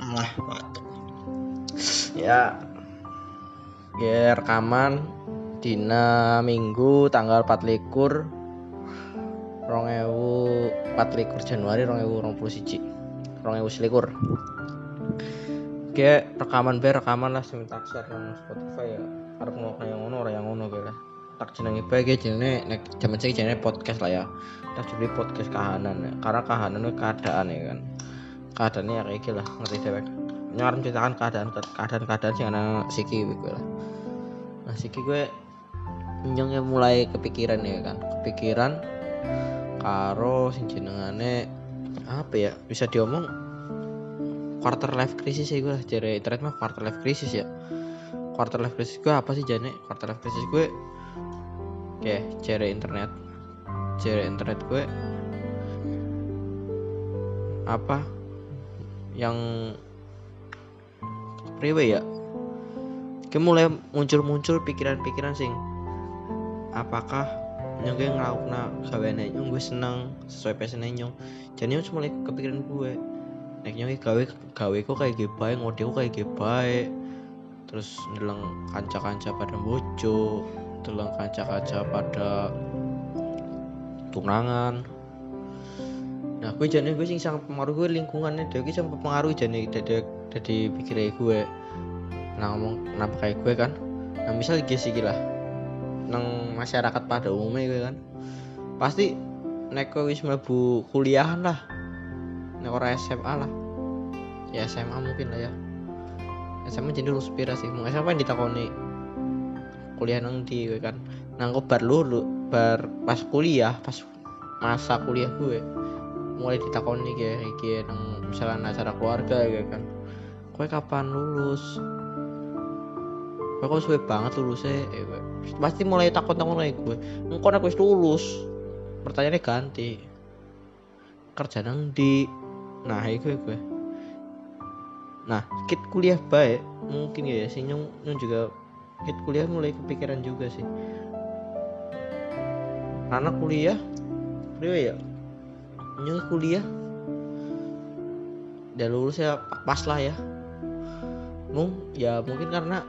Wah, batuk. Ya, ya rekaman dina minggu tanggal 4 likur rongewu 4 likur Januari rongewu rong puluh siji rongewu selikur Oke, rekaman be rekaman lah sing tak share nang Spotify ya. Arep ngomong yang ngono ora yang ngono kae lah. Tak jenenge bae ge jenenge nek jaman saiki jenenge podcast lah ya. Tak jadi podcast kahanan ya. Karena kahanan keadaan ya kan. Keadaannya ya kayak lah, ngerti dewek. Nyaran ceritakan keadaan keadaan keadaan sing ana siki gue lah. Nah, siki gue nyongnya mulai kepikiran ya kan. Kepikiran karo sing jenengane apa ya? Bisa diomong quarter life crisis ya gue jare internet mah quarter life crisis ya quarter life crisis gue apa sih jane quarter life crisis gue oke jare internet jare internet gue apa yang priwe ya. Kayak mulai muncul-muncul pikiran-pikiran sing apakah yang gue ngelakuin gaweane nyong? Gue seneng sesuai passionnya nyong. Jadi nyong mulai kepikiran gue nek nyong gawe gawe kok kayak gitu bae ngode kok kayak bae. Terus ndeleng kanca-kanca pada bojo ndeleng kanca-kanca pada tunangan nah gue jadi gue sing sangat pengaruh gue lingkungannya dia gue sangat pengaruh jadi dari dari pikirnya gue nah ngomong kenapa kayak gue kan? Nah misal gitu sih lah nang masyarakat pada umumnya gue kan pasti nek kowe wis mlebu kuliahan lah nek ora SMA lah. Ya SMA mungkin lah ya. SMA jadi lulus pira sih? Mau SMA yang ditakoni kuliah nang di gue kan? Nang bar lulu bar pas kuliah pas masa kuliah gue mulai ditakoni kayak kayak misalnya acara keluarga ya kan. Kowe kapan lulus? Kowe kok suwe banget lulusnya eh, pasti mulai takut takut lagi gue engkau aku lulus pertanyaannya ganti. Kerja nang di nah itu gue nah kit kuliah baik mungkin ya sih nyong, nyong juga kit kuliah mulai kepikiran juga sih. Karena kuliah dia ya nyong kuliah. Udah lulus ya pas lah ya. Mung ya mungkin karena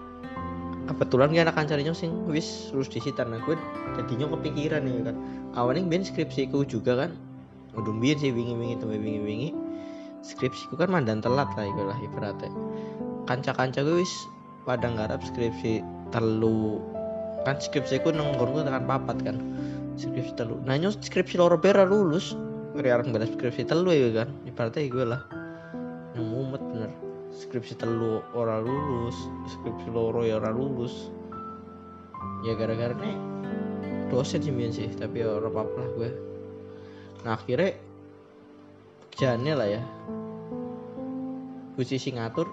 kebetulan gak anak kancari nyong sing wis lulus di situ nah gue jadi nyong kepikiran nih kan. Awalnya ben skripsiku juga kan. Udah biar sih wingi-wingi tuh wingi-wingi. Skripsiku kan mandan telat lah iku lah ibaratnya. Kanca-kanca gue wis pada nggarap skripsi telu. Kan skripsiku nang nggonku tekan papat kan. Skripsi telu. Nah nyos skripsi loro bera lulus ngeriaran balas skripsi telu ya kan? Ibaratnya gue lah. Yang mumet bener. Skripsi telu ora lulus skripsi loro ya ora lulus. Ya gara-gara nih dosen sih sih tapi ya ora apa-apa lah gue. Nah akhirnya kerjaannya lah ya. Gue sih ngatur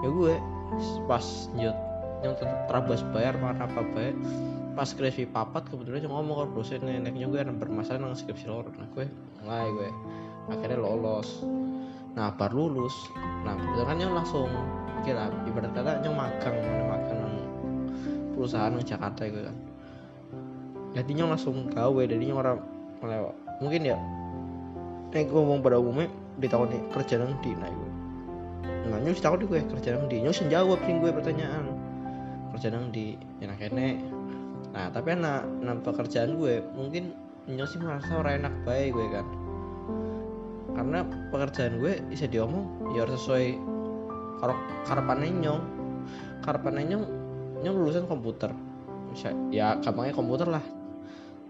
ya gue pas nyut yang terabas bayar mana apa bayar pas skripsi papat kebetulan yang ngomong ke dosen neneknya gue ada bermasalah dengan skripsi lor nah gue mulai gue. Akhirnya lolos. Nah baru lulus. Nah kebetulan yang langsung kira ibarat kata yang magang mana magang perusahaan di Jakarta gue kan. Jadi yang langsung gawe jadi yang orang melewat. Mungkin ya nek ngomong pada umumnya di tahun ini kerja nang di nah gue nah nyus takut gue kerja nang di nyus jawab sih gue pertanyaan. Kerja nang di enak enak nah tapi anak nah pekerjaan gue mungkin nyus sih merasa orang enak baik gue kan. Karena pekerjaan gue bisa diomong ya harus sesuai karo karepannya nyong. Karepannya nyong nyong lulusan komputer. Bisa ya gampangnya komputer lah.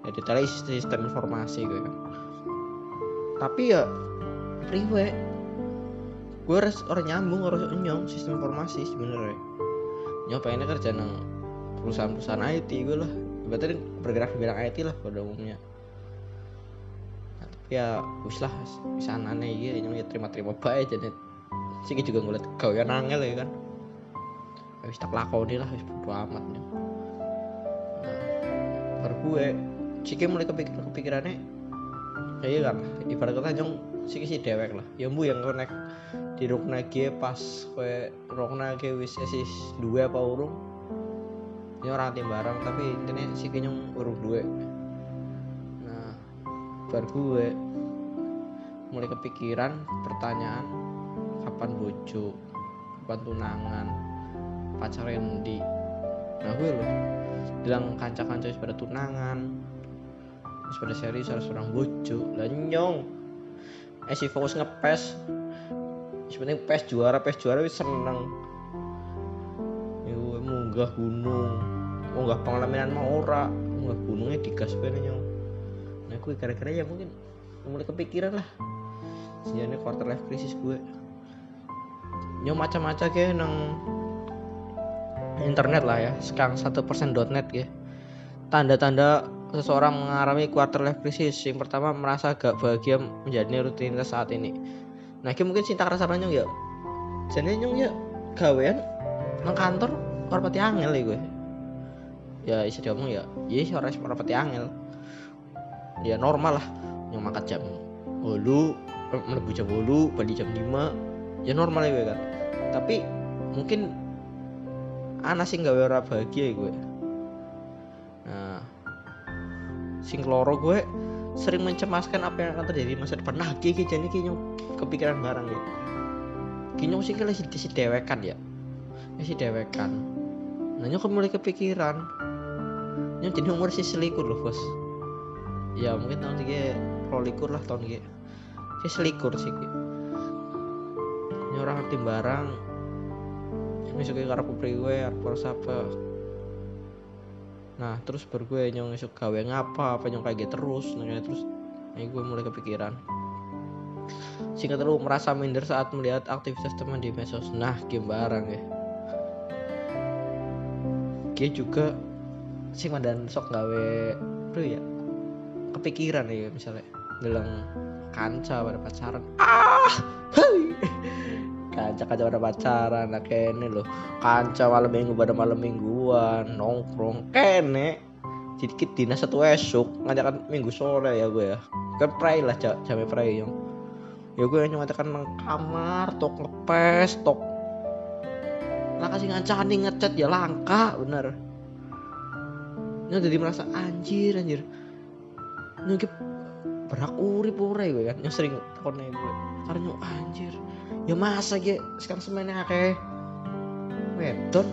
Ya detailnya sistem informasi gue kan. Tapi ya priwe gue harus orang nyambung harus nyong sistem informasi sebenarnya. Nyong pengennya kerja nang perusahaan-perusahaan IT gue lah. Berarti bergerak di bidang IT lah pada umumnya. Nah, tapi ya wis lah bisa aneh ya nyong ya terima-terima baik jadi sih juga ngeliat gawean angel ya kan. Wis tak lakoni lah wis bodo amat nah, baru gue Ciki mulai kepikiran kepikirannya ya iya kan ibarat kata nyong sih si dewek lah. Ya bu yang konek di rukna gie pas kue rukna gie wis esis dua apa urung ini orang timbarang tapi intinya sih nyong urung dua nah baru gue mulai kepikiran pertanyaan kapan bojo kapan tunangan pacaran di nah gue loh bilang kanca-kanca wis pada tunangan pada serius harus orang bojo. Lah nyong eh si fokus ngepes. Penting pes juara pes juara wis seneng. gue munggah gunung. Munggah pengalaman mau ora. Munggah gunungnya digas nyong nah gue gara-gara ya mungkin mulai kepikiran lah. Sejauhnya quarter life crisis gue nyong macam-macam kayak nang internet lah ya. Sekarang satu persen .net ya tanda-tanda seseorang mengalami quarter life crisis. Yang pertama merasa gak bahagia menjalani rutinitas saat ini. Nah ini mungkin cinta rasa nyong ya. Jadi nyong ya gawean nang kantor orang pati angel ya gue. Ya bisa diomong ya. Iya sih orang orang pati angel. Ya normal lah. Yang makan jam bolu melebu jam bolu balik jam 5 ya normal ya gue kan. Tapi mungkin anak sih nggak ora bahagia ya gue. Nah sing loro gue sering mencemaskan apa yang akan terjadi di masa depan. Nah kiki jadi kini kepikiran barang ya. Kini sih kalau si, dewekan ya ya si dewekan. Nah nyok mulai kepikiran. Nyok jadi umur si selikur loh bos. Ya mungkin tahun tiga rolikur lah tahun tiga si selikur sih ini orang ngerti barang. Ini suka karena priwe arep apa nah terus baru gue nyong esok gawe ngapa apa nyong kayak gitu terus. Nah terus. Ini gue mulai kepikiran. Singkat terus merasa minder saat melihat aktivitas teman di medsos. Nah game barang ya dia juga sing dan sok gawe tuh ya kepikiran ya misalnya. Bilang kanca pada pacaran. Ah hei. Kanca kanca pada pacaran nah kene loh kanca malam minggu pada malam mingguan nongkrong kene. Sedikit dinas satu esok ngajakan minggu sore ya gue ya. Kan pray lah jam jamnya pray yang ya gue hanya ngatakan kamar tok ngepes tok lah kasih ngancani ngecat ya langka bener. Ini jadi merasa anjir anjir. Ini berak urip ora gue kan. Yang sering takutnya gue karena anjir. Ya masa ya sekarang semuanya akeh. Wedon.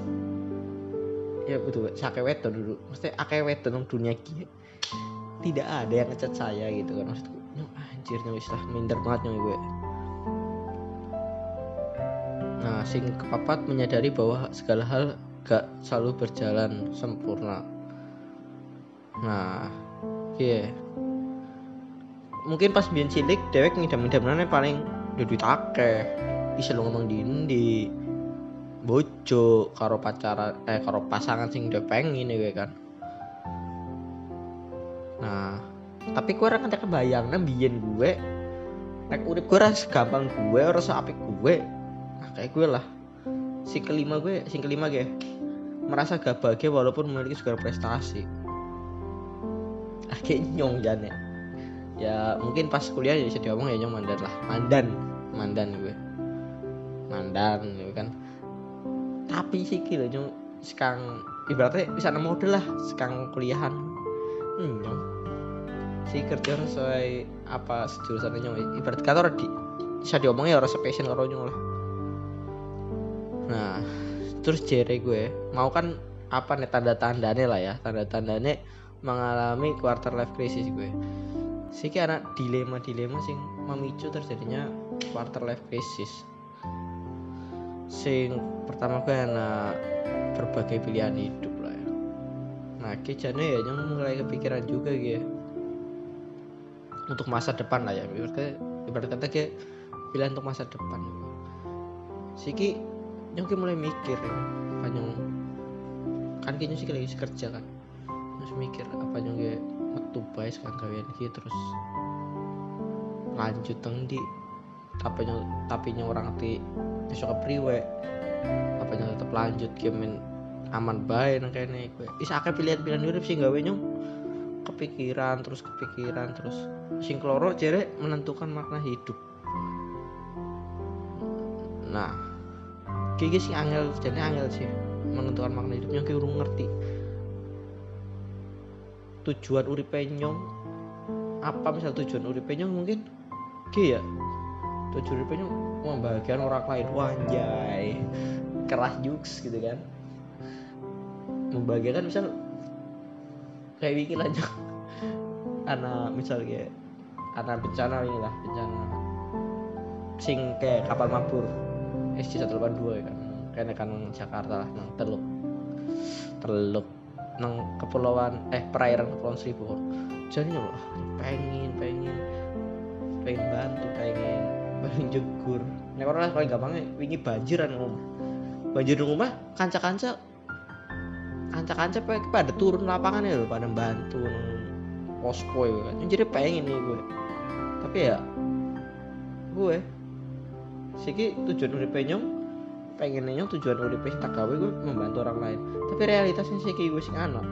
Ya betul sakit wedon dulu. Mesti akeh wedon di dunia kia tidak ada yang ngecat saya gitu kan. Maksudku nyong anjir nyong istilah minder banget nyong gue nah sing kepapat menyadari bahwa segala hal gak selalu berjalan sempurna. Nah iya yeah. mungkin pas biar cilik dewek ngidam-ngidamnya paling duit akeh. Bisa lo ngomong di ndi bojo karo pacaran eh karo pasangan sing udah pengen ya kan. Nah tapi gue orang kebayang nah biyen gue nek urip gue ras gampang gue rasa apik gue nah kayak gue lah. Si kelima gue sing kelima gue merasa gak bahagia walaupun memiliki segala prestasi. Akhirnya nyong jane ya. Mungkin pas kuliah ya bisa diomong ya nyong mandan lah. Mandan mandan gue. Mandan gitu kan. Tapi sih kilo nyong sekarang ibaratnya bisa nemu model lah sekarang kuliahan. Hmm, nyong. Si kerja sesuai apa jurusan nyong? Ibarat kata di bisa diomongnya orang spesial karo nyong lah nah terus jere gue mau kan apa nih tanda tandanya lah ya tanda tandanya mengalami quarter life crisis gue. Sih karena dilema dilema sing memicu terjadinya quarter life crisis. Sing pertama gue enak berbagai pilihan hidup lah ya. Nah kejadian ya yang mulai kepikiran juga gitu untuk masa depan lah ya ibaratnya ibarat kata kayak pilihan untuk masa depan. Siki nyong mulai mikir ya apa nyong kan kayaknya sih lagi kerja kan. Terus mikir apa nyong kayak metu bae sekarang kalian gitu terus lanjut di tapi nyong tapi nyong orang ti besok priwe. Apa nyong tetap lanjut game aman bae nang kene gue bisa akeh pilihan-pilihan hidup sih gawe nyong kepikiran terus kepikiran terus sing kloro jere menentukan makna hidup. Nah kayak sih angel jadi angel sih menentukan makna hidupnya. Kayak urung ngerti. Tujuan uripe nyong apa misal tujuan uripe nyong mungkin ki ya? Tujuan hidupnya membahagiakan orang lain. Wanjay keras juks gitu kan. Membahagiakan misal kayak bikin aja anak misal kayak anak bencana ini lah bencana sing kayak kapal mabur SC 182 ya kan. Kayaknya kan Jakarta lah nang teluk. Teluk nang kepulauan eh perairan kepulauan Seribu. Jadi loh pengen pengen pengen bantu pengen pengen jegur orang paling gampangnya wingi banjiran rumah banjir rumah kanca-kanca kanca-kanca pada turun lapangan ya loh pada bantu posko ya kan. Jadi pengen nih gue. Tapi ya gue sih tujuan udah penyong pengen nyong tujuan sing tak gawe gue membantu orang lain. Tapi realitasnya sih gue sing anak.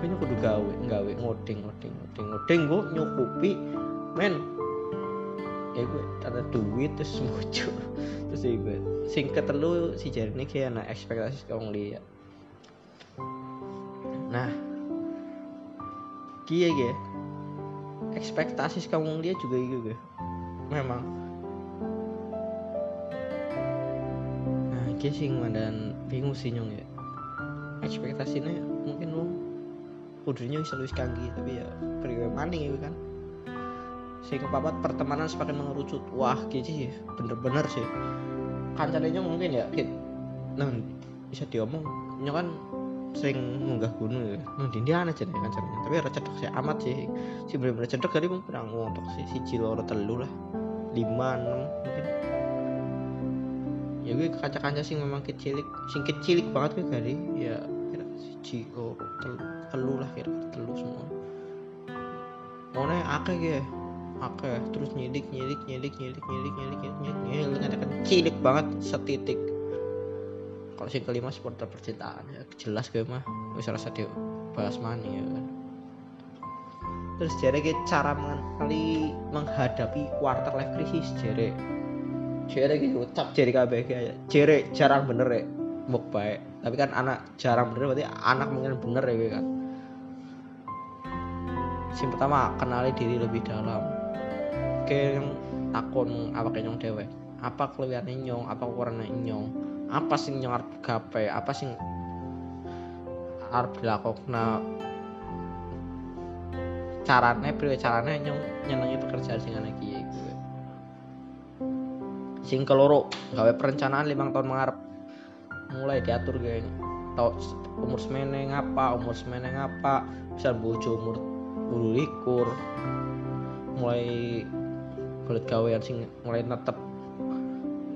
Gue nyok kudu gawe gawe ngoding ngoding ngoding ngoding gue nyukupi men. Ya gue ada duit terus muncul terus ya gue sing ketelu si ini kayak anak ekspektasi kamu lihat nah kia ya? Ekspektasi kamu lihat juga gitu memang nah kia sing dan bingung sih nyong ya. Ekspektasinya mungkin lu kudurnya bisa lebih kangi tapi ya priwe maning ya kan. Sehingga papat pertemanan semakin mengerucut. Wah sih bener-bener sih. Kancannya mungkin ya kit. Nah bisa diomong. Nyong kan sering munggah gunung ya. Nang dindi ana aja nih kancannya tapi ora cedek sih amat sih. Si bener-bener cedek tadi mungkin pernah ngontok sih. Si ciloro telu lah. Lima enam mungkin ya gue kaca-kaca sih memang kecilik sing kecilik banget gue kali ya kira si ciloro telu, telu lah kira telu semua nih akeh ya akeh terus nyidik nyidik nyidik nyidik nyidik nyidik nyidik nyidik nyidik nyidik kan cilik banget setitik kalau sing kelima supporter percintaan ya jelas gue mah wis rasa dia bahas mani ya kan terus jare ke cara mengenali menghadapi quarter life crisis jare jare gitu ucap jare kabeh ya jare jarang bener ya muk baik tapi kan anak jarang bener berarti anak mungkin bener ya kan? Sing pertama kenali diri lebih dalam. Kayak yang takon apa nyong dewe apa kelebihan nyong apa kurangnya nyong? Apa sing nyong arep gape? Apa sing arep dilakokna? Carane priwe carane nyong nyenengi pekerjaan sing ana gue sing keloro gawe perencanaan limang tahun mengarep. Mulai diatur gue tau umur semene ngapa umur semene ngapa bisa bojo umur bulu likur. Mulai kulit gawean sing mulai netep.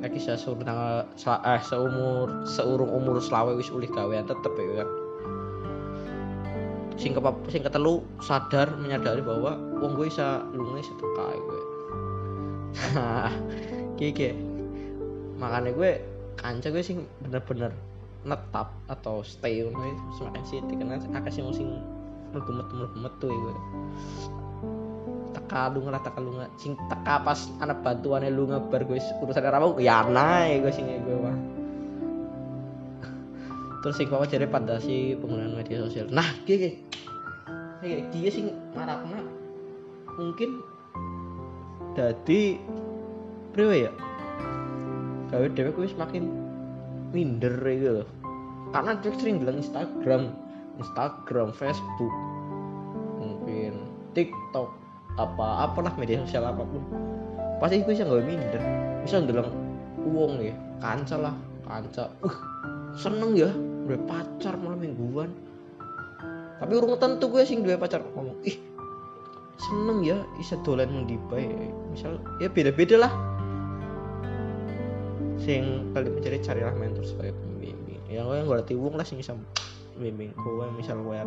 Nek bisa seumur tanggal eh seumur seurung umur selawe wis ulih gawean tetep ya kan. Sing ke sing ketelu sadar menyadari bahwa wong gue bisa lunga bisa teka gue kiki makanya gue kanca gue sing bener-bener netap atau stay gue semakin city karena akeh sing sing mlebu metu gue. Teka lu ngerasa teka lu sing teka pas anak bantuannya lu ngebar gue urusan ramu ya naik gue sing gue mah terus papa jadi pada si penggunaan media sosial. Nah gini gini. Dia sing marakna mungkin jadi priwe ya? Gawe dewek gue semakin minder gitu loh karena dia sering bilang Instagram Instagram Facebook mungkin TikTok apa apalah media sosial apa pun. Pasti gue bisa nggak minder bisa bilang uang ya. Kanca lah kanca. Uh seneng ya udah pacar malam mingguan. Tapi urung tentu gue sing dua pacar ngomong ih seneng ya bisa dolan mandi bae misal ya beda-beda lah sing kali mencari carilah mentor sebagai pembimbing. Yang gue nggak ada uang lah sing bisa bimbing gue misal gue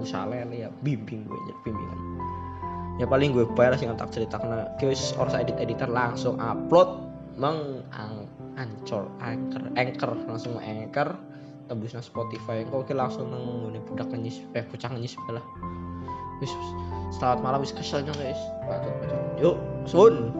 misalnya ya bimbing gue jadi bimbingan ya paling gue bayar sih ngantak cerita karena guys orang edit editor langsung upload meng ancor anchor anchor langsung anchor tembus nang Spotify. Kok langsung nang ngene budak nangis eh bocah nangis lah wis selamat malam wis keselnya guys. Yuk sun